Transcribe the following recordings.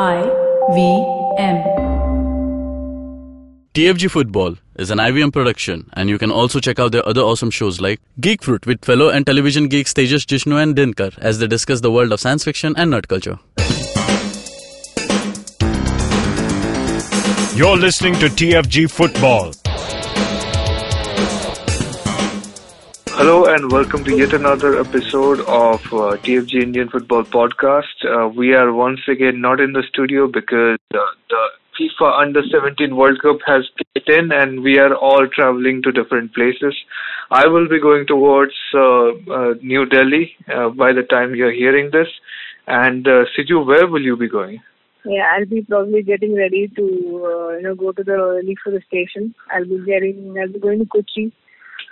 I V M. TFG Football is an IVM production, and you can also check out their other awesome shows like Geek Fruit with fellow and television geeks Tejas Jishnu and Dinkar as they discuss the world of science fiction and nerd culture. You're listening to TFG Football. Hello and welcome to yet another episode of uh, TFG Indian Football Podcast. Uh, we are once again not in the studio because uh, the FIFA Under 17 World Cup has kicked in and we are all traveling to different places. I will be going towards uh, uh, New Delhi uh, by the time you're hearing this. And uh, Siju, where will you be going? Yeah, I'll be probably getting ready to you know go to the early for the station. I'll be getting I'll be going to Kochi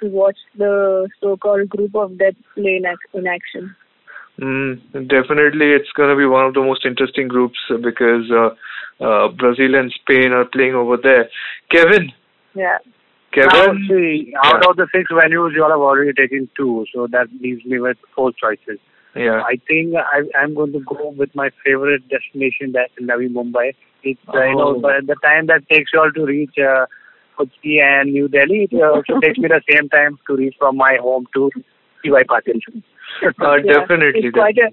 to watch the so-called group of death play in, action. Mm, definitely, it's going to be one of the most interesting groups uh, because uh, uh, Brazil and Spain are playing over there. Kevin, Yeah. Kevin, Now, see, out of the six venues, you all have already taken two, so that leaves me with four choices. yeah, I think I, I'm going to go with my favorite destination, that's Navi Mumbai. It's uh, you know Oh. by the time that takes you all to reach uh, Kochi and New Delhi, it uh, also takes me the same time to reach from my home to DY Patil. uh, Yeah, definitely. It's quite a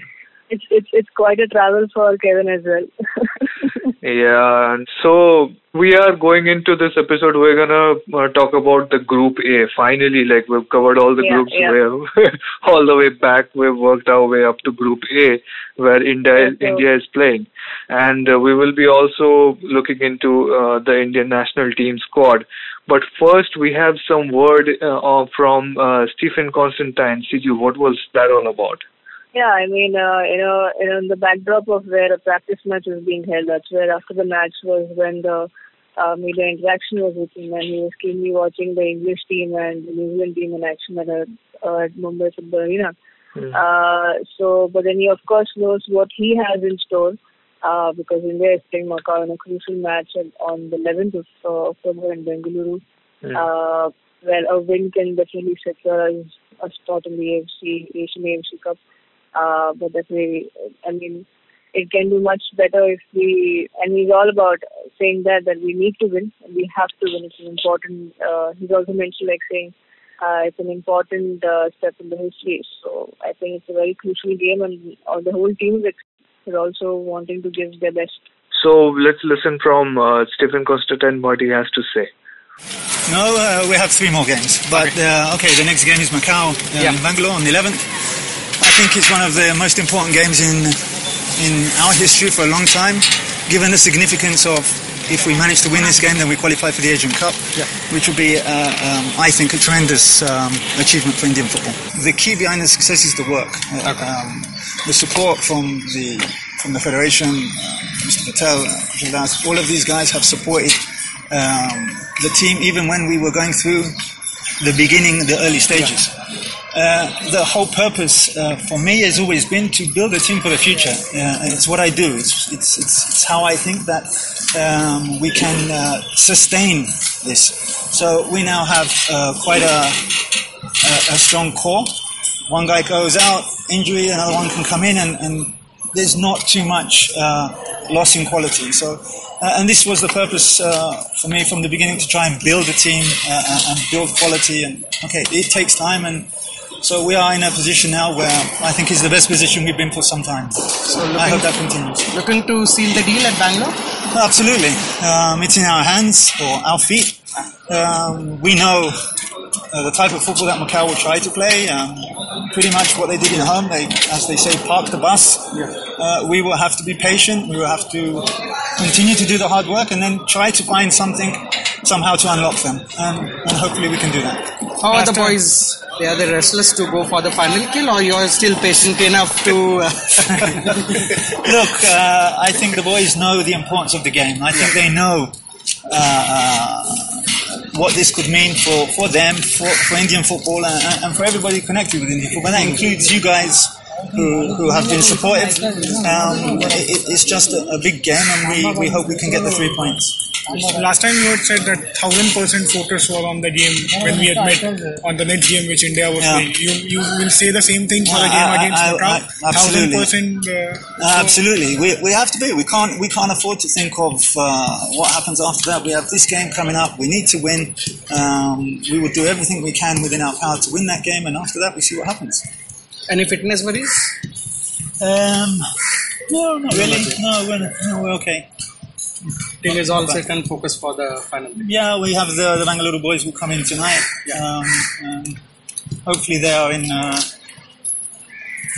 it's it's it's quite a travel for Kevin as well. Yeah, and so we are going into this episode. We're gonna uh, talk about the Group A. Finally, like we've covered all the Yeah, groups. yeah. All the way back. We've worked our way up to Group A, where India sir. India is playing, and uh, we will be also looking into uh, the Indian national team squad. But first, we have some word uh, from uh, Stephen Constantine. Siju, what was that all about? Yeah, I mean, uh, you know, you know, in the backdrop of where a practice match was being held, that's where after the match was when the uh, media interaction was with him, and he was keenly watching the English team and the New Zealand team in action at, a, uh, at Mumbai Football Arena. Uh, so, but then he of course knows what he has in store uh, because India is playing Macau in a crucial match on- the 11th of uh, October in Bengaluru. Uh, well, a win can definitely secure us a spot in the AFC Asian AFC Cup. Uh, but definitely, I mean, it can do much better if we. And he's all about saying that that we need to win. We have to win. It's an important. Uh, he's also mentioned like saying uh, it's an important uh, step in the history. So I think it's a very crucial game, and uh, the whole team is also wanting to give their best. So let's listen from uh, Stephen Constantine what he has to say. No, uh, we have three more games. But uh, okay, the next game is Macau uh, in Bangalore on the 11th. I think it's one of the most important games in in our history for a long time, given the significance of if we manage to win this game, then we qualify for the Asian Cup, which will be, uh, um, I think, a tremendous um, achievement for Indian football. The key behind the success is the work, uh, um, the support from the from the federation, uh, Mr. Patel, uh, all of these guys have supported um, the team even when we were going through the beginning, the early stages. Uh, the whole purpose uh, for me has always been to build a team for the future. Uh, it's what I do. It's, it's, it's, it's how I think that um, we can uh, sustain this. So we now have uh, quite a, a, a strong core. One guy goes out, injury, another one can come in, and, and there's not too much uh, loss in quality. So, and this was the purpose for me from the beginning to try and build a team and build quality. And okay, it takes time, and so we are in a position now where I think is the best position we've been for some time. So I hope that continues. Looking to seal the deal at Bangalore? Absolutely, um, it's in our hands or our feet. Um, we know uh, the type of football that Macau will try to play. Um, pretty much what they did at home. They, as they say, park the bus. Uh, we will have to be patient. We will have to continue to do the hard work and then try to find something somehow to unlock them. Um, and hopefully we can do that. How are the After- boys? They are the restless to go for the final kill, or you are still patient enough to? Uh, Look, uh, I think the boys know the importance of the game. I think they know uh, uh, what this could mean for, for them, for, for Indian football, and, and for everybody connected with Indian football. And that includes you guys who, who have been supportive. Um, it, it's just a, a big game, and we, we hope we can get the three points. Last time you had said that thousand percent focus was on the game when we had met on the next game which India was Yeah. playing. You you will say the same thing for the game I- against I-. I- Thousand absolutely. percent. uh, Absolutely, we, we have to be. We can't we can't afford to think of uh, what happens after that. We have this game coming up. We need to win. Um, we will do everything we can within our power to win that game, and after that, we see what happens. Any fitness worries? Um, no, not really. No, we're, no, we're okay. Team is all set and focused for the final. Yeah, we have the, the Bangalore boys will come in tonight. Um, um, hopefully, they are in uh,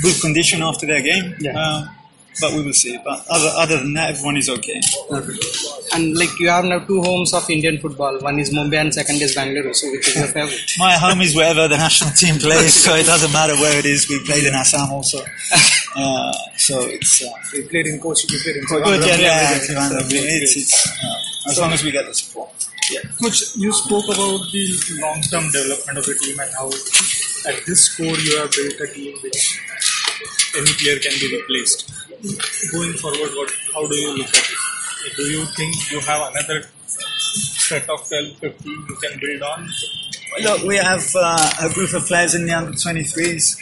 good condition after their game. Yeah. Um, but we will see. But other other than that, everyone is okay. And like you have now two homes of Indian football. One is Mumbai and second is Bangalore. So which is your favorite? My home is wherever the national team plays, so it doesn't matter where it is. We played in Assam also, uh, so it's uh, we played in Kochi. We played in good. Kochi. Yeah, yeah, it's, it's, uh, as long as we get the support. Coach, you spoke about the long-term development of the team and how at this score you have built a team which any player can be replaced. Going forward, what how do you look at it? Do you think you have another set of 12, 15 you can build on? Look, we have uh, a group of players in the under 23s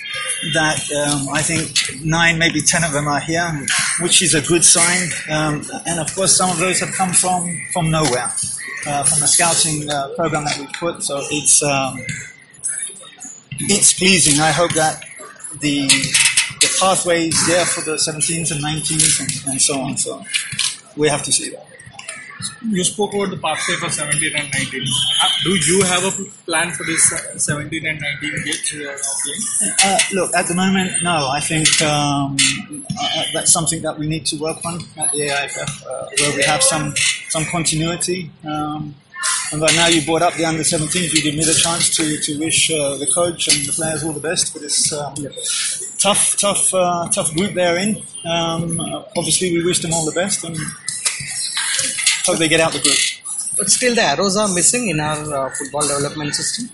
that um, I think nine, maybe ten of them are here, which is a good sign. Um, and of course, some of those have come from from nowhere, uh, from the scouting uh, program that we put. So it's um, it's pleasing. I hope that the the pathway is there for the 17s and 19s and, and so on. So we have to see that. You spoke about the pathway for 17 and 19. Uh, Do you have a plan for this uh, 17 and 19 games you are now playing? Uh, look, at the moment, no. I think um, uh, that's something that we need to work on at the AIFF, uh, where we have some some continuity. Um, and right now, you brought up the under 17s. You give me the chance to, to wish uh, the coach and the players all the best for this um, tough, tough, uh, tough group they're in. Um, obviously, we wish them all the best and hope they get out the group. But still, the arrows are missing in our uh, football development system.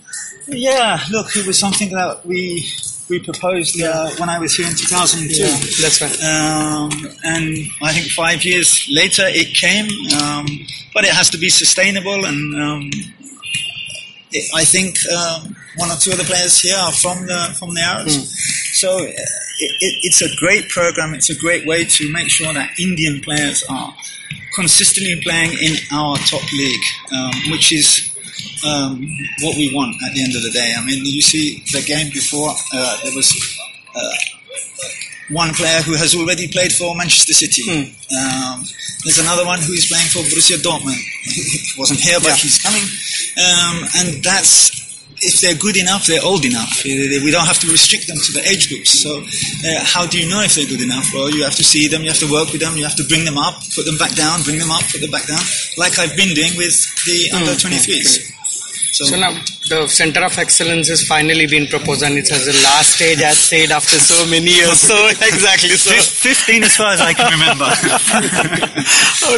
Yeah, look, it was something that we we proposed uh, when I was here in 2002. Yeah, That's right. Um, and I think five years later it came, um, but it has to be sustainable. And um, it, I think um, one or two of the players here are from the from the Arrows. So uh, it, it, it's a great program. It's a great way to make sure that Indian players are consistently playing in our top league, um, which is um, what we want at the end of the day. I mean, you see the game before, uh, there was uh, one player who has already played for Manchester City. Um, there's another one who is playing for Borussia Dortmund. he wasn't here, but he's coming. Um, and that's if they're good enough, they're old enough. Uh, We don't have to restrict them to the age groups. So, uh, how do you know if they're good enough? Well, you have to see them, you have to work with them, you have to bring them up, put them back down, bring them up, put them back down, like I've been doing with the under 23s. So, So now the center of excellence is finally been proposed, and it has the last stage as said after so many years. So exactly. So 15 as far as I can remember.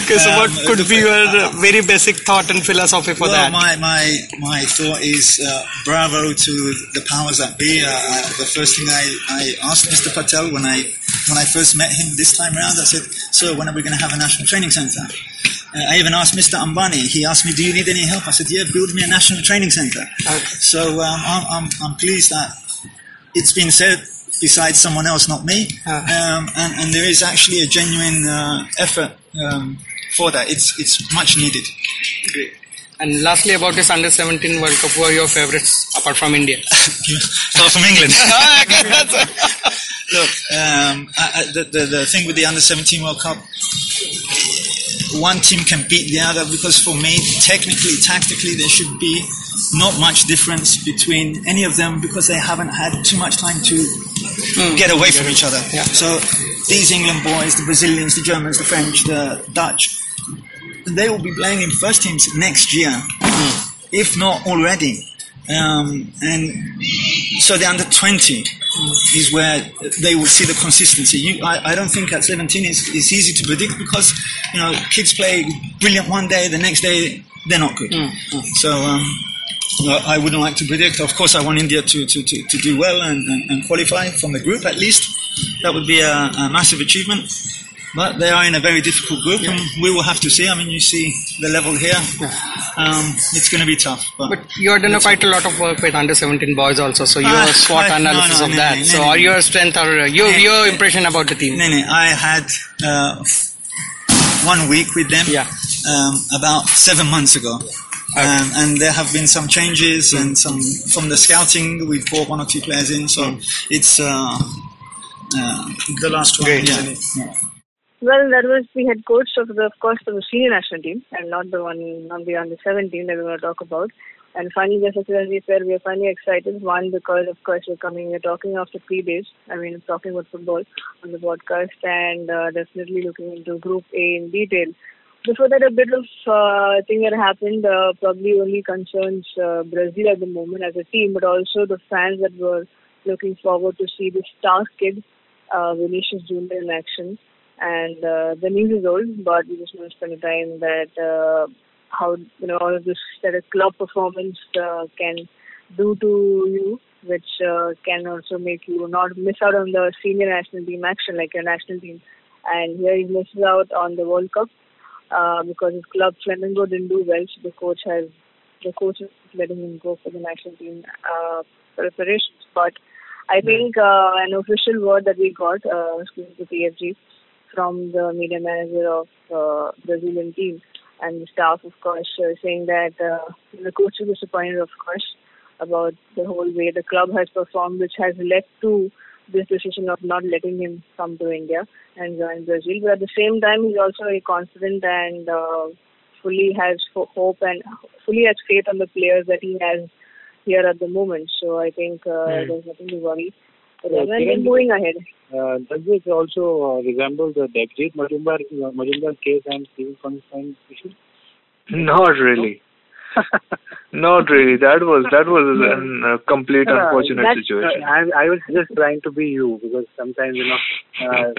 okay. So what Um, could be your uh, very basic thought and philosophy for well, that? My, my, my thought is uh, bravo to the powers that be. Uh, I, the first thing I, I asked Mr. Patel when I, when I first met him this time around, I said, Sir, when are we going to have a national training centre? Uh, I even asked Mr. Ambani, he asked me, Do you need any help? I said, Yeah, build me a national training centre. So um, I'm, I'm, I'm pleased that it's been said besides someone else, not me. Um, and, and there is actually a genuine uh, effort um, for that. It's, it's much needed. Great. And lastly, about this under 17 World Cup, who are your favorites apart from India? Apart from England. Look, um, I, I, the, the, the thing with the under 17 World Cup, one team can beat the other because for me, technically, tactically, there should be not much difference between any of them because they haven't had too much time to get away from each other. So these England boys, the Brazilians, the Germans, the French, the Dutch, they will be playing in first teams next year, if not already. Um, and so the under 20 is where they will see the consistency. You, I, I don't think at 17 is it's easy to predict because you know kids play brilliant one day, the next day they're not good. So um, I wouldn't like to predict. Of course, I want India to, to, to, to do well and, and, and qualify from the group at least. That would be a, a massive achievement. But they are in a very difficult group, and we will have to see. I mean, you see the level here. Um, it's going to be tough. But, But you have done a quite a lot of work with under 17 boys also, so your Ah, SWOT I- analysis no, of no, that. no, so, no, or no. your strength or uh, your No, your no. impression about the team? No, no, I had uh, one week with them Yeah. um, about seven months ago. Um, and there have been some changes and some from the scouting. We've brought one or two players in, so it's uh, uh, The last one. Great. isn't yeah. Well, that was the head coach of the, of course, of the senior national team, and not the one, not the under 17 that we're going to talk about. And finally, just as we said, we are finally excited. One, because of course we're coming, we're talking after three days. I mean, talking about football on the podcast, and uh, definitely looking into Group A in detail. Before that, a bit of uh, thing that happened uh, probably only concerns uh, Brazil at the moment as a team, but also the fans that were looking forward to see the star kid, uh, Vinicius Junior in action. And uh, the news is old, but we just want to spend the time that uh, how you know all of this that a club performance uh, can do to you, which uh, can also make you not miss out on the senior national team action like your national team. And here he misses out on the World Cup uh, because his club Flamengo didn't do well, so the coach has the coach is letting him go for the national team uh, preparations. But I think uh, an official word that we got, uh, excuse the TFG, from the media manager of uh, Brazilian team and the staff, of course, uh, saying that uh, the coach is disappointed, of course, about the whole way the club has performed, which has led to this decision of not letting him come to India and join Brazil. But at the same time, he's also very confident and uh, fully has ho- hope and fully has faith on the players that he has here at the moment. So I think uh, there's nothing to worry. But Yeah, we're moving ahead. Uh, does this also uh, resemble the Debjit Majumdar, uh, Majumdar case and civil consent issue? Not really. Not really. That was that was a uh, complete Uh, unfortunate that's- situation. uh, I, I was just trying to be you because sometimes, you know, uh,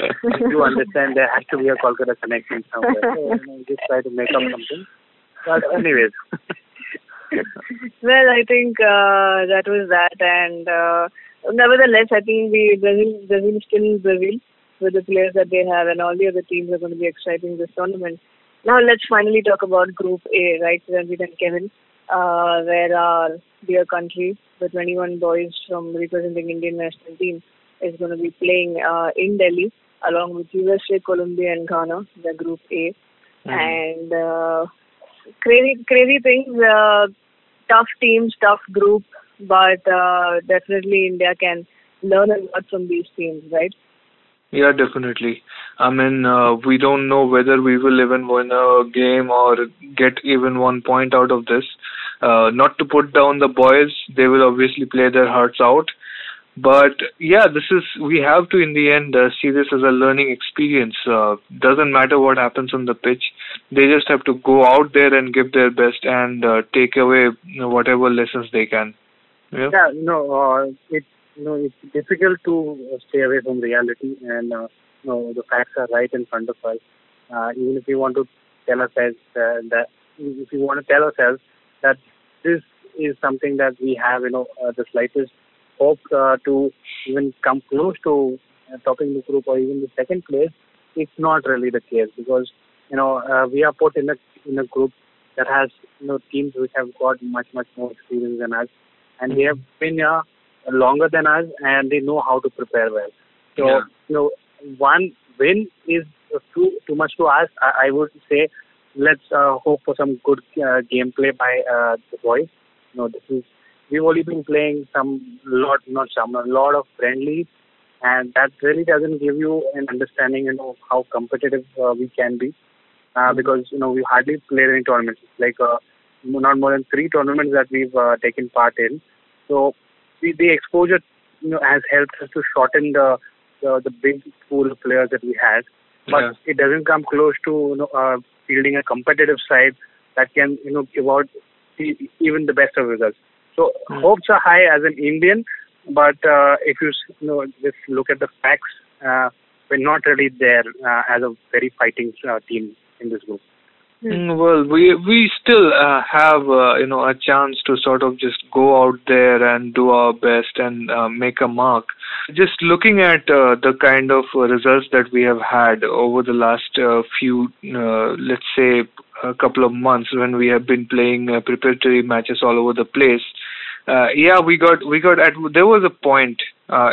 you understand there has to be a Kolkata connection somewhere. So, you know, just try to make up something. But anyways, well, I think uh, that was that, and uh, nevertheless, I think we Brazil, Brazil still Brazil with the players that they have, and all the other teams are going to be exciting this tournament. Now, let's finally talk about Group A, right, Ranjit and Kevin, uh, where our dear country, the 21 boys from representing Indian national team, is going to be playing uh, in Delhi along with USA, Colombia, and Ghana, the Group A, and. Uh, crazy crazy things uh, tough teams tough group but uh, definitely india can learn a lot from these teams right Yeah, definitely. I mean, uh, we don't know whether we will even win a game or get even one point out of this. Uh, not to put down the boys, they will obviously play their hearts out. But yeah, this is we have to in the end uh, see this as a learning experience. Uh, doesn't matter what happens on the pitch, they just have to go out there and give their best and uh, take away whatever lessons they can. Yeah. yeah, you know, uh, it, you know, it's difficult to stay away from reality, and uh, you know, the facts are right in front of us. Uh, even if we want to tell ourselves uh, that, if we want to tell ourselves that this is something that we have, you know, uh, the slightest hope uh, to even come close to uh, topping the group or even the second place, it's not really the case because you know uh, we are put in a in a group that has you know teams which have got much much more experience than us, and they have been here longer than us, and they know how to prepare well. So Yeah. you know one win is too too much to ask. I, I would say let's uh, hope for some good uh, gameplay by uh, the boys. You know this is we've only been playing some lot not some a lot of friendlies and that really doesn't give you an understanding you know how competitive uh, we can be uh, because you know we hardly played any tournaments like uh, not more than three tournaments that we've uh, taken part in so the, the exposure you know has helped us to shorten the the, the big pool of players that we had but Yeah. it doesn't come close to you know uh, fielding a competitive side that can you know give out the, even the best of results so hopes are high as an Indian, but uh, if you, you know just look at the facts, uh, we're not really there uh, as a very fighting uh, team in this group. Mm, Well, we we still uh, have uh, you know a chance to sort of just go out there and do our best and uh, make a mark. Just looking at uh, the kind of results that we have had over the last uh, few, uh, let's say, a couple of months when we have been playing preparatory matches all over the place. Yeah, we got we got at there was a point,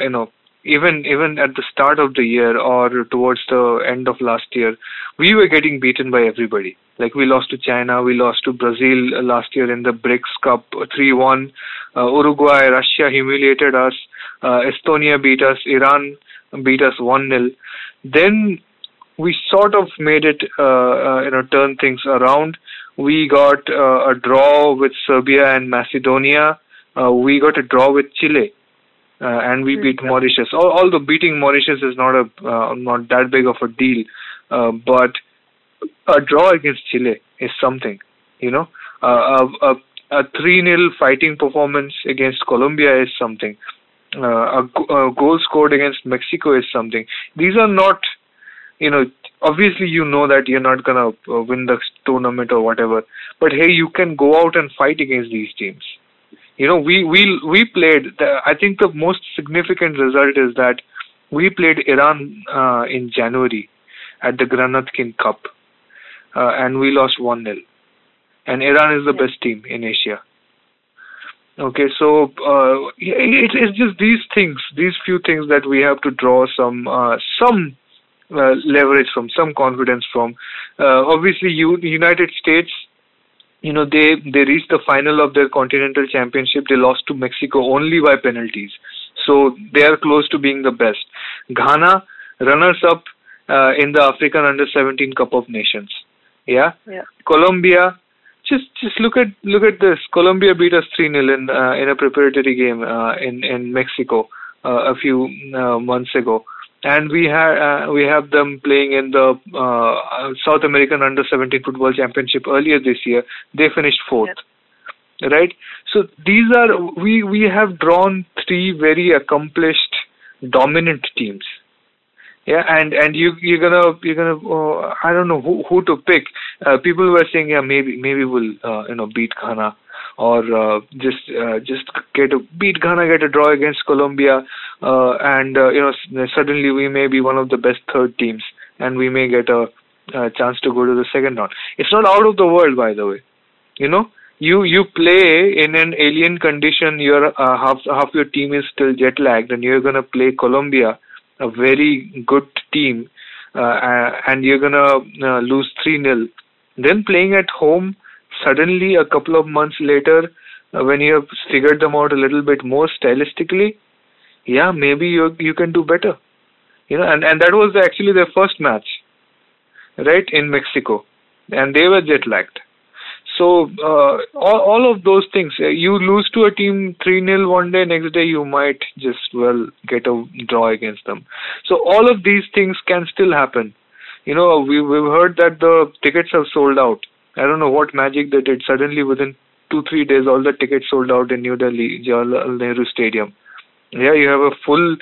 you know, even even at the start of the year or towards the end of last year, we were getting beaten by everybody. Like we lost to China, we lost to Brazil uh, last year in the BRICS Cup 3-1. Uh, Uruguay, Russia humiliated us. Uh, Estonia beat us. Iran beat us 1-0. Then we sort of made it, uh, uh, you know, turn things around. We got uh, a draw with Serbia and Macedonia. Uh, we got a draw with Chile uh, and we beat Mauritius. Although beating Mauritius is not a uh, not that big of a deal, uh, but a draw against Chile is something. You know, uh, a a a three 0 fighting performance against Colombia is something. Uh, a, a goal scored against Mexico is something. These are not, you know, obviously you know that you're not gonna uh, win the tournament or whatever. But hey, you can go out and fight against these teams you know we we we played the, i think the most significant result is that we played iran uh, in january at the granatkin cup uh, and we lost 1-0 and iran is the best team in asia. Okay so uh, it, it's just these things these few things that we have to draw some uh, some uh, leverage from some confidence from. Uh, obviously U- united states you know they they reached the final of their continental championship. They lost to mexico only by penalties. So they are close to being the best. Ghana runners up uh, in the african under 17 cup of nations. Yeah? Yeah. colombia just just look at look at this. Colombia beat us 3-0 in uh, in a preparatory game uh, in in mexico uh, a few uh, months ago and we have uh, we have them playing in the uh, South American Under 17 Football Championship earlier this year. They finished fourth, right? So these are we we have drawn three very accomplished, dominant teams. Yeah, and and you you're gonna you're gonna uh, I don't know who who to pick. Uh, people were saying yeah maybe maybe we'll uh, you know beat Ghana or uh, just uh, just get a beat Ghana get a draw against Colombia uh, and uh, you know suddenly we may be one of the best third teams and we may get a, a chance to go to the second round. It's not out of the world by the way. You know you you play in an alien condition. Your uh, half half your team is still jet lagged and you're gonna play Colombia a very good team, uh, and you're gonna uh, lose 3 0. Then playing at home, suddenly a couple of months later, uh, when you have figured them out a little bit more stylistically, yeah, maybe you you can do better. You know, and and that was actually their first match, right in Mexico, and they were jet lagged. So uh, all all of those things, uh, you lose to a team three 0 one day, next day you might just well get a draw against them. So all of these things can still happen. You know, we we've heard that the tickets have sold out. I don't know what magic they did. Suddenly, within two three days, all the tickets sold out in New Delhi Jawaharlal Nehru Stadium. Yeah, you have a full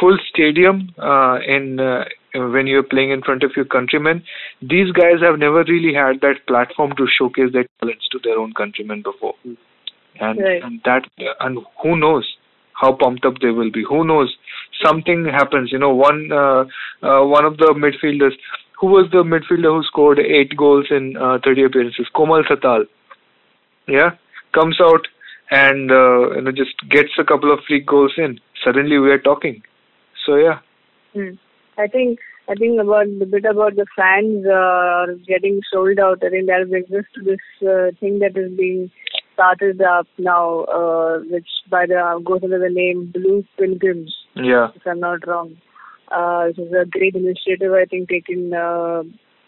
full stadium uh, in uh, when you're playing in front of your countrymen. These guys have never really had that platform to showcase their talents to their own countrymen before, and, Right. and that and who knows how pumped up they will be. Who knows something happens. You know, one uh, uh, one of the midfielders. Who was the midfielder who scored eight goals in uh, 30 appearances? Komal Thatal. Yeah, comes out and uh, you know just gets a couple of free goals in. Suddenly we are talking. So yeah. Hmm. I think I think about the bit about the fans uh, getting sold out. I think that us to this uh, thing that is being started up now, uh, which by the goes under the name Blue Pilgrims, Yeah. if I'm not wrong. Uh, this is a great initiative, I think, taken uh,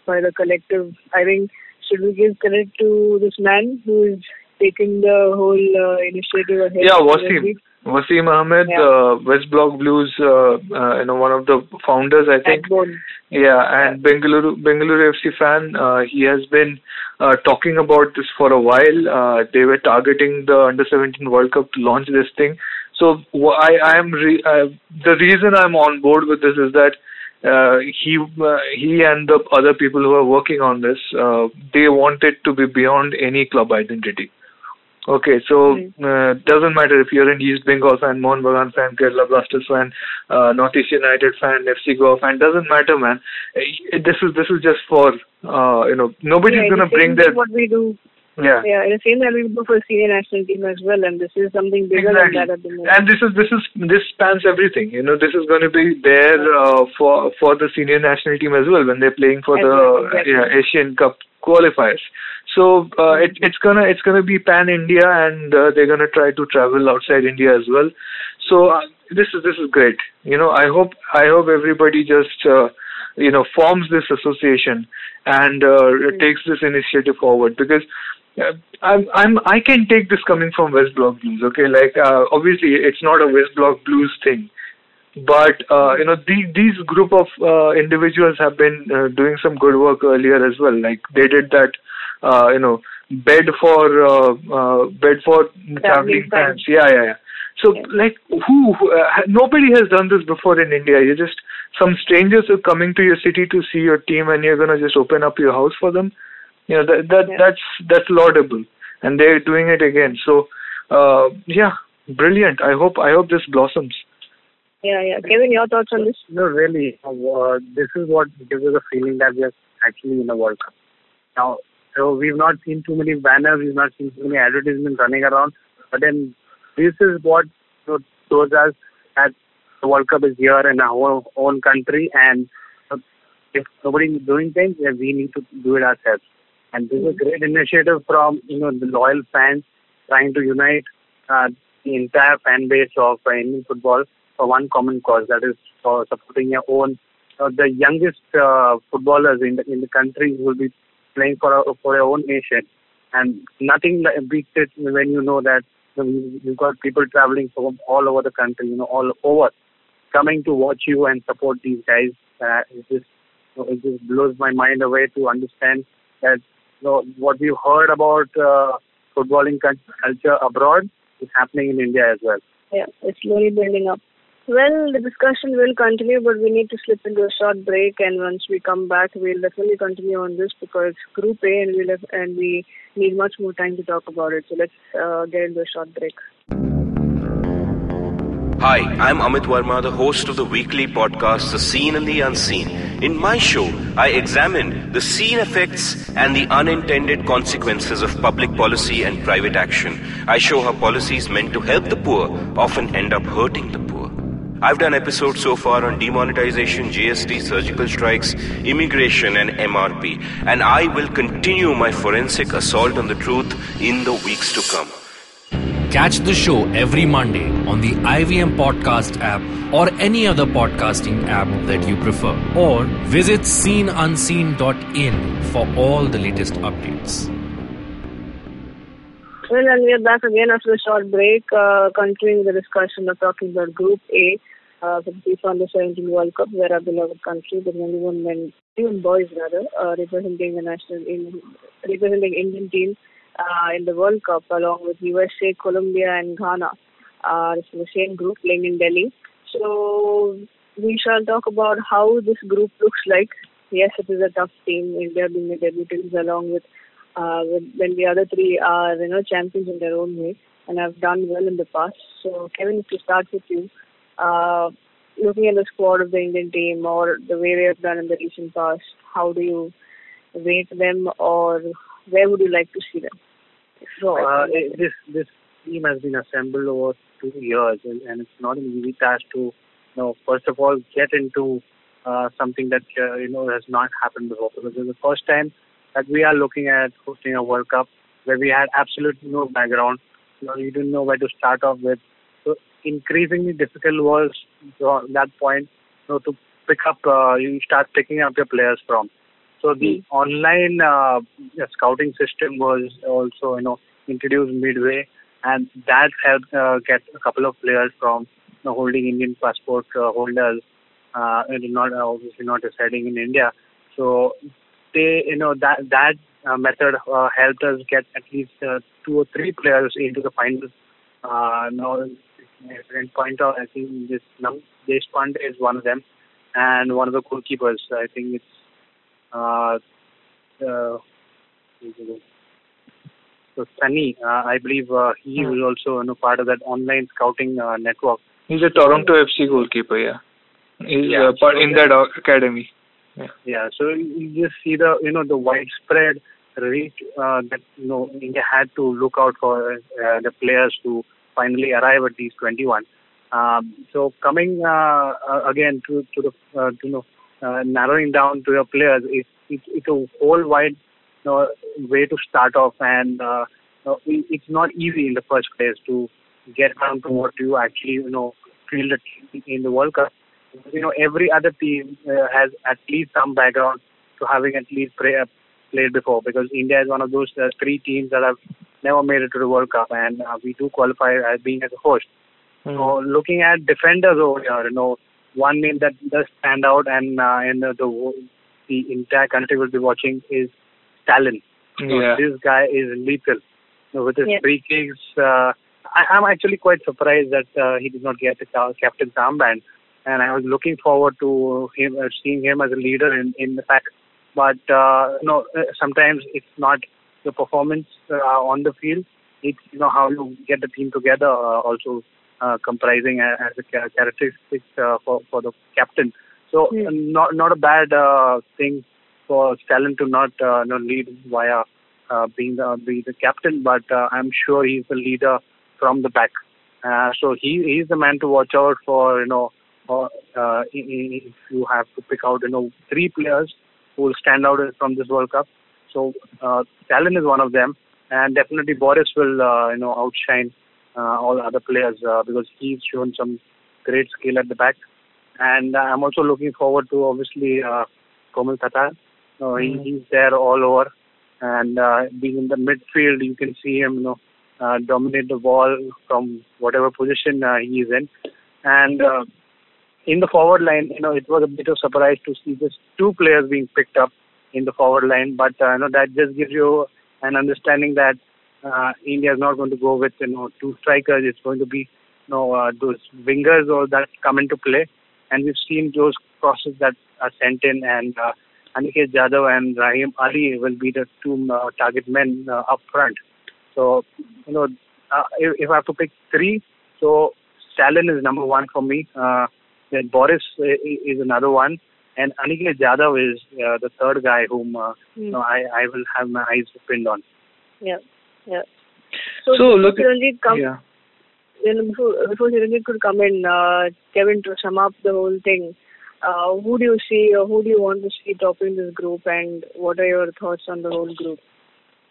by the collective. I think should we give credit to this man who is taking the whole uh, initiative ahead? Yeah, Wasim. Wasim Ahmed, Yeah. uh, West Block Blues, uh, uh, you know, one of the founders, I think. Backbone. Yeah, and Bengaluru, Bengaluru FC fan, uh, he has been uh, talking about this for a while. Uh, they were targeting the Under 17 World Cup to launch this thing. So I, I am re- uh, the reason I'm on board with this is that uh, he uh, he and the other people who are working on this, uh, they want it to be beyond any club identity. Okay, so uh, doesn't matter if you're an East Bengal fan, Mohun Bagan fan, Kerala Blasters fan, uh, Northeast United fan, FC Goa fan. Doesn't matter, man. Uh, This is this is just for uh, you know nobody's yeah, gonna bring their what we do. Yeah. Yeah, the same that we do for senior national team as well, and this is something bigger than that at the moment. And this is this is this spans everything. You know, this is going to be there uh, for for the senior national team as well when they're playing for the Exactly. yeah, Asian Cup qualifiers. So uh, it, it's gonna it's gonna be pan India, and uh, they're gonna try to travel outside India as well. So uh, this is this is great. You know, I hope I hope everybody just uh, you know forms this association and uh, takes this initiative forward because uh, I'm I'm I can take this coming from West Block Blues. Okay, like uh, obviously it's not a West Block Blues thing, but uh, you know the, these group of uh, individuals have been uh, doing some good work earlier as well. Like they did that, uh, you know, bed for uh, uh, bed for traveling fans. Yeah, yeah, yeah. So like who, who uh, nobody has done this before in India. You're just some strangers are coming to your city to see your team, and you're gonna just open up your house for them. You know that that that's that's laudable, and they're doing it again. So uh, yeah, brilliant. I hope I hope this blossoms. Yeah, yeah. Kevin, your thoughts on this? No, really, uh, this is what gives us a feeling that we are actually in a World Cup. Now, so we've not seen too many banners, we've not seen too many advertisements running around, but then this is what you know, shows us that the World Cup is here in our own, own country, and uh, if nobody is doing things, then we need to do it ourselves. And this is a great initiative from you know the loyal fans trying to unite uh, the entire fan base of uh, Indian football for one common cause, that is for supporting your own, uh, the youngest uh, footballers in the in the country who will be playing for a, for your own nation. And nothing beats it when you know that you know, you- you've got people traveling from all over the country, you know, all over, coming to watch you and support these guys. Uh, it just it just blows my mind away to understand that know, what we've heard about uh, footballing culture abroad is happening in India as well. Yeah, it's slowly building up. Well, the discussion will continue, but we need to slip into a short break. And once we come back, we'll definitely continue on this because Group A, and we'll and we need much more time to talk about it. So let's uh, get into a short break. Hi, I'm Amit Varma, the host of the weekly podcast The Seen and the Unseen. In my show, I examine the seen effects and the unintended consequences of public policy and private action. I show how policies meant to help the poor often end up hurting the poor. I've done episodes so far on demonetization, GST, surgical strikes, immigration, and MRP, and I will continue my forensic assault on the truth in the weeks to come. Catch the show every Monday on the IVM Podcast app or any other podcasting app that you prefer. Or visit seenunseen.in for all the latest updates. Well, and we are back again after a short break, uh, continuing the discussion of talking about Group A uh, the FIFA Under 17 World Cup, where our beloved country, the 21 men, even boys rather, uh, representing the national, in, representing Indian team uh, in the World Cup, along with USA, Colombia, and Ghana. Uh, it's the same group playing in Delhi. So we shall talk about how this group looks like. Yes, it is a tough team. India being the debutants along with uh, when, the other three are you know champions in their own way and have done well in the past. So Kevin, if start with you, uh, looking at the squad of the Indian team or the way they have done in the recent past, how do you rate them or where would you like to see them? So uh, it- this this team has been assembled over two years, and, and it's not an easy task to, you know, first of all get into uh, something that uh, you know has not happened before. Because it's the first time that we are looking at hosting a World Cup where we had absolutely no background. You know, you didn't know where to start off with. So increasingly difficult was that point, you know, to pick up. Uh, you start picking up your players from. So the online uh, scouting system was also, you know, introduced midway, and that helped uh, get a couple of players from you know, holding Indian passport uh, holders, uh, and not obviously not residing in India. So they, you know, that that uh, method uh, helped us get at least uh, two or three players into the finals. Uh, now, I point out, I think this Namit Deshpande is one of them. and one of the goalkeepers. I think it's uh, uh, so Sunny. Uh, I believe uh, he was also you know, part of that online scouting uh, network. He's a Toronto FC goalkeeper, yeah. He's Yeah, uh, part so in that- academy. Yeah. Yeah, so you just see the you know the widespread reach uh, that you know India had to look out for uh, the players to finally arrive at these 21. Um, so coming again to to the uh, to, you know uh, narrowing down to your players, it's it's it's a whole wide you know, way to start off, and uh, it- it's not easy in the first place to get down to what you actually you know field in the World Cup you know every other team uh, has at least some background to having at least play, uh, played before because India is one of those uh, three teams that have never made it to the World Cup and uh, we do qualify as being as a host. So looking at defenders over here, you know, one name that does stand out and uh, and uh, the the entire country will be watching is Stalin. So this guy is lethal. You with his Yeah. free kicks, uh, I, I'm actually quite surprised that uh, he did not get the captain's armband, and I was looking forward to him uh, seeing him as a leader in in the pack. But uh, you know, uh, sometimes it's not the performance uh, on the field; it's you know how you get the team together. Uh, also comprising as a characteristic uh, for for the captain. So uh, not not a bad uh, thing for Stalin to not uh, you know, lead via uh, being the being the captain, but uh, I'm sure he's the leader from the back. Uh, so he he's the man to watch out for. You know, or, uh, if you have to pick out, you know, three players who will stand out from this World Cup. So uh, Stalin is one of them, and definitely Boris will uh, you know outshine uh, all other players uh, because he's shown some great skill at the back. And uh, I'm also looking forward to obviously uh, Komal Thatal. Uh, he, he's there all over, and uh, being in the midfield, you can see him, you know, uh, dominate the ball from whatever position uh, he is in. And uh, in the forward line, you know, it was a bit of surprise to see just two players being picked up in the forward line, but uh, you know that just gives you an understanding that uh, India is not going to go with you know two strikers. It's going to be you know uh, those wingers or that come into play, and we've seen those crosses that are sent in, and uh, Aniket Jadhav and Rahim Ali will be the two uh, target men uh, up front. So you know, uh, if, if I have to pick three, so Stalin is number one for me. Uh, then Boris uh, is another one, and Aniket Jadhav is uh, the third guy whom uh, you know, I I will have my eyes pinned on. Yeah, yeah. So, So, before look- Chiranjeev come, yeah. you know, before, before Chiranjeev could come in, uh, Kevin, to sum up the whole thing, uh, who do you see or who do you want to see topping this group, and what are your thoughts on the whole group?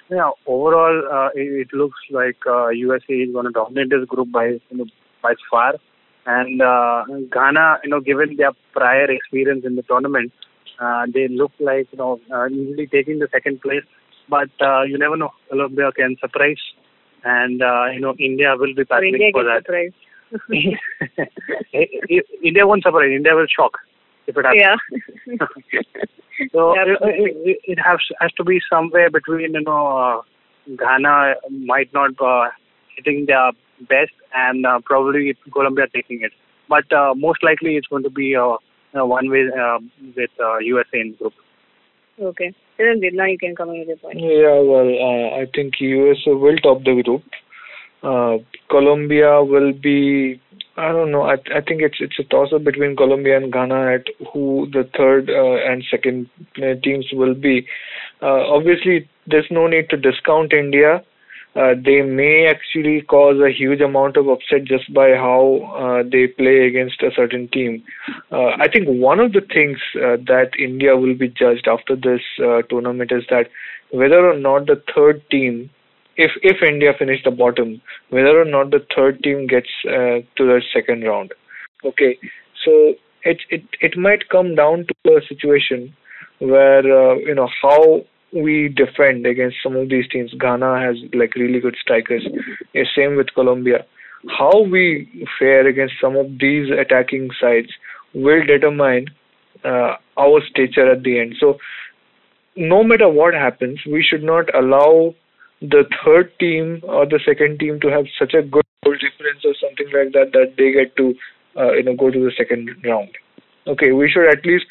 Yeah, overall, uh, it, it looks like uh, USA is going to dominate this group by you know, by far, and uh, Ghana, you know, given their prior experience in the tournament, uh, they look like you know uh, easily taking the second place. But uh, you never know, Colombia can surprise, and uh, you know India will be battling India for that. surprised. India won't surprise. India will shock if it happens. yeah. So Yeah, it, it, it has has to be somewhere between you know uh, Ghana might not uh, hitting their best and uh, probably Colombia taking it, but uh, most likely it's going to be uh, uh, one way uh, with uh, USA in group. Okay. Chiranjeev, now you can come in your point. Yeah, well, uh, I think USA will top the group. Uh, Colombia will be. I don't know. I I think it's it's a toss up between Colombia and Ghana at who the third uh, and second uh, teams will be. Uh, obviously, there's no need to discount India. Uh, they may actually cause a huge amount of upset just by how uh, they play against a certain team. Uh, I think one of the things uh, that India will be judged after this uh, tournament is that whether or not the third team, if if India finish the bottom, whether or not the third team gets to the second round. Okay, so it it it might come down to a situation where you know how we defend against some of these teams. Ghana has like really good strikers. Yeah, same with Colombia. How we fare against some of these attacking sides will determine uh, our stature at the end. So no matter what happens, we should not allow the third team or the second team to have such a good goal difference or something like that that they get to uh, you know go to the second round. Okay, we should at least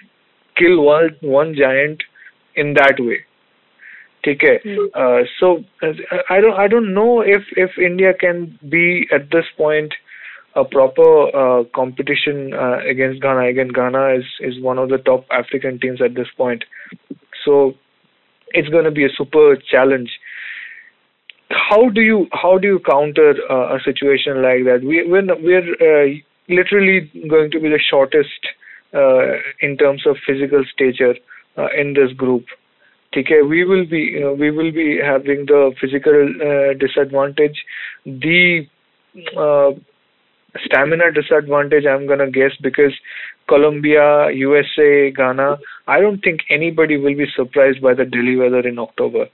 kill one one giant in that way. Okay, uh, so uh, I don't I don't know if if India can be at this point a proper uh, competition uh, against Ghana. Again, Ghana is is one of the top African teams at this point, so it's going to be a super challenge. How do you how do you counter uh, a situation like that? We we're we're uh, literally going to be the shortest uh, in terms of physical stature uh, in this group. Okay, we will be we will be having the physical disadvantage, the uh, stamina disadvantage. I'm gonna guess because Colombia, USA, Ghana. I don't think anybody will be surprised by the Delhi weather in October.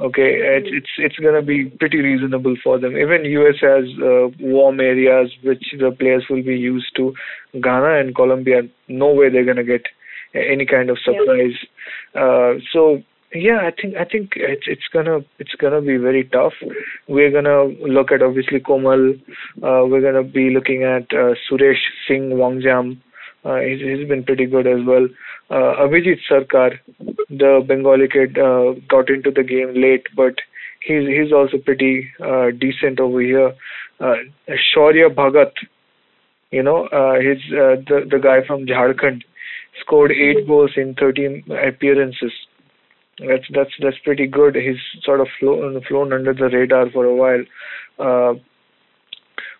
Okay, it's it's it's gonna be pretty reasonable for them. Even US has uh, warm areas which the players will be used to. Ghana and Colombia, no way they're gonna get any kind of surprise. Uh, so yeah, I think I think it's it's gonna it's gonna be very tough. We're gonna look at obviously Komal. Uh, we're gonna be looking at uh, Suresh Singh Wangjam. Uh, he's, he's been pretty good as well. Uh, Abhijit Sarkar, the Bengali kid, uh, got into the game late, but he's he's also pretty uh, decent over here. Uh, Shaurya Bhagat, you know, uh, he's uh, the the guy from Jharkhand, scored eight goals in 13 appearances. That's that's that's pretty good. He's sort of flown flown under the radar for a while. Uh,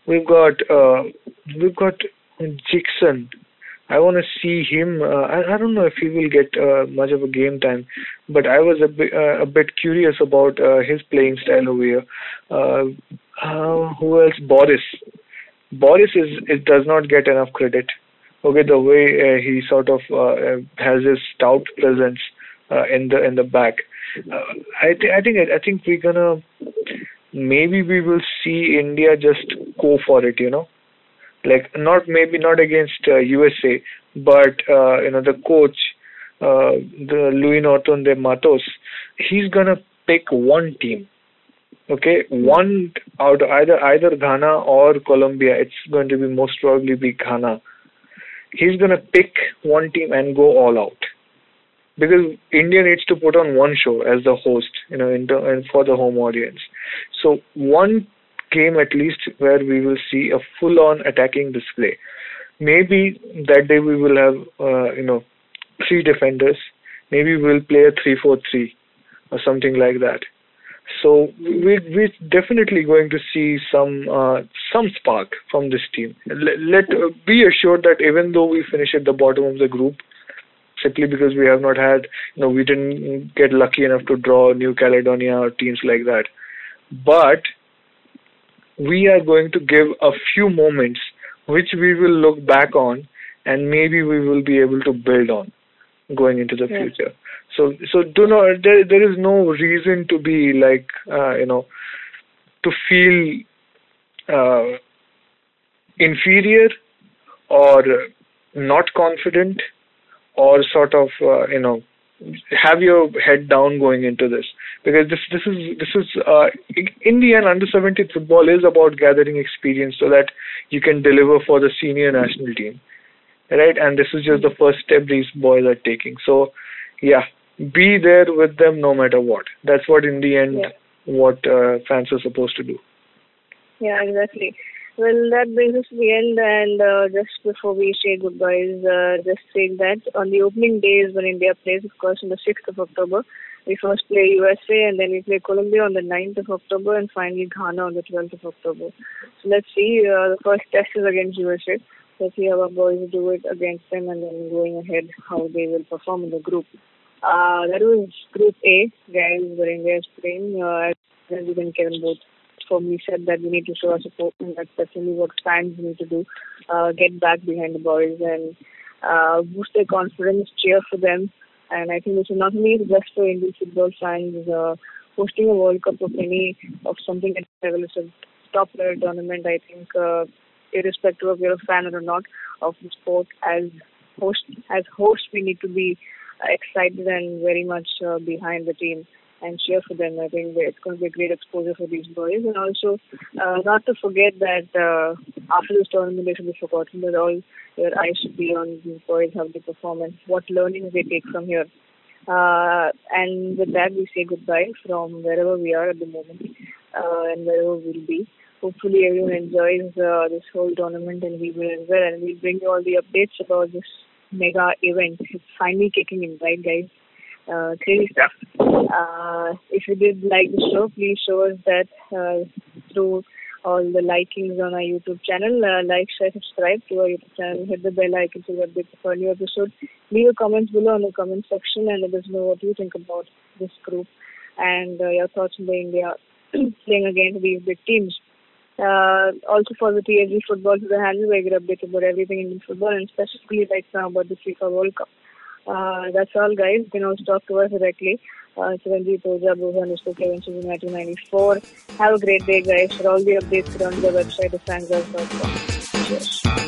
we've got uh, we've got Jeakson. I want to see him. Uh, I, I don't know if he will get uh, much of a game time, but I was a bit uh, a bit curious about uh, his playing style over here. Uh, uh, who else? Boris. Boris is it does not get enough credit. Okay, the way uh, he sort of uh, uh, has his stout presence in the in the back. I think I think I think we're gonna maybe we will see India just go for it. You know, like not maybe not against USA, but you know the coach, uh, the Luis Norton de Matos, he's gonna pick one team. Okay, one out either either Ghana or Colombia. It's going to be most probably be Ghana. He's gonna pick one team and go all out because India needs to put on one show as the host, you know, and for the home audience. So one game at least where we will see a full-on attacking display. Maybe that day we will have, uh, you know, three defenders. Maybe we'll play a three-four-three or something like that. So we we're definitely going to see some uh, some spark from this team. Let, let uh, be assured that even though we finish at the bottom of the group, simply because we have not had, you know, we didn't get lucky enough to draw New Caledonia or teams like that. But we are going to give a few moments which we will look back on and maybe we will be able to build on going into the Yeah. future. So so do not there there is no reason to be like uh, you know to feel uh, inferior or not confident or sort of uh, you know have your head down going into this. Because this this is this is uh, in the end under 17 football is about gathering experience so that you can deliver for the senior national team. Right? And this is just the first step these boys are taking. So yeah be there with them no matter what that's what in the end Yeah. what uh, fans are supposed to do Yeah, exactly. Well, that brings us to the end, and uh, just before we say goodbyes, uh, just saying that on the opening days when India plays, of course, on the 6th of October, we first play USA, and then we play Colombia on the 9th of October, and finally Ghana on the 12th of October. So let's see. Uh, the first test is against USA. Let's see how our boys do it against them, and then going ahead, how they will perform in the group. Uh, that was Group A, guys, where India is playing. Uh, you can Kevin both for me said that we need to show our support and that's definitely what fans need to do. Uh, get back behind the boys and uh, boost their confidence, cheer for them. And I think this is not only just for Indian football fans. Uh, hosting a World Cup of any of something at level is a top level tournament. I think, uh, irrespective of you're a fan or not of the sport, as host as hosts we need to be excited and very much uh, behind the team. and cheer for them. I think it's going to be a great exposure for these boys, and also uh, not to forget that uh, after this tournament, they should be forgotten that all your eyes should be on these boys, how they perform, and what learnings they take from here. Uh, and with that, we say goodbye from wherever we are at the moment uh, and wherever we'll be. Hopefully, everyone enjoys uh, this whole tournament and we will as well. And we'll bring you all the updates about this mega event. It's finally kicking in, right, guys? Uh, crazy stuff. Uh, if you did like the show, please show us that uh, through all the likings on our YouTube channel. Uh, like, share, subscribe to our YouTube channel. Hit the bell icon to get updates for new episode. Leave your comments below in the comment section and let us know what you think about this group and uh, your thoughts on the India playing against these big teams. Uh, also for the TFG football to the handle where you get updated about everything in football and specifically right now about the FIFA World Cup. Uh, that's all guys. You can also talk to us directly. Uh, Chiranjeev Oja, Bhuvan, underscore Kevin, 1994. Have a great day guys. For all the updates, get on the website of fansgirls.com. Cheers.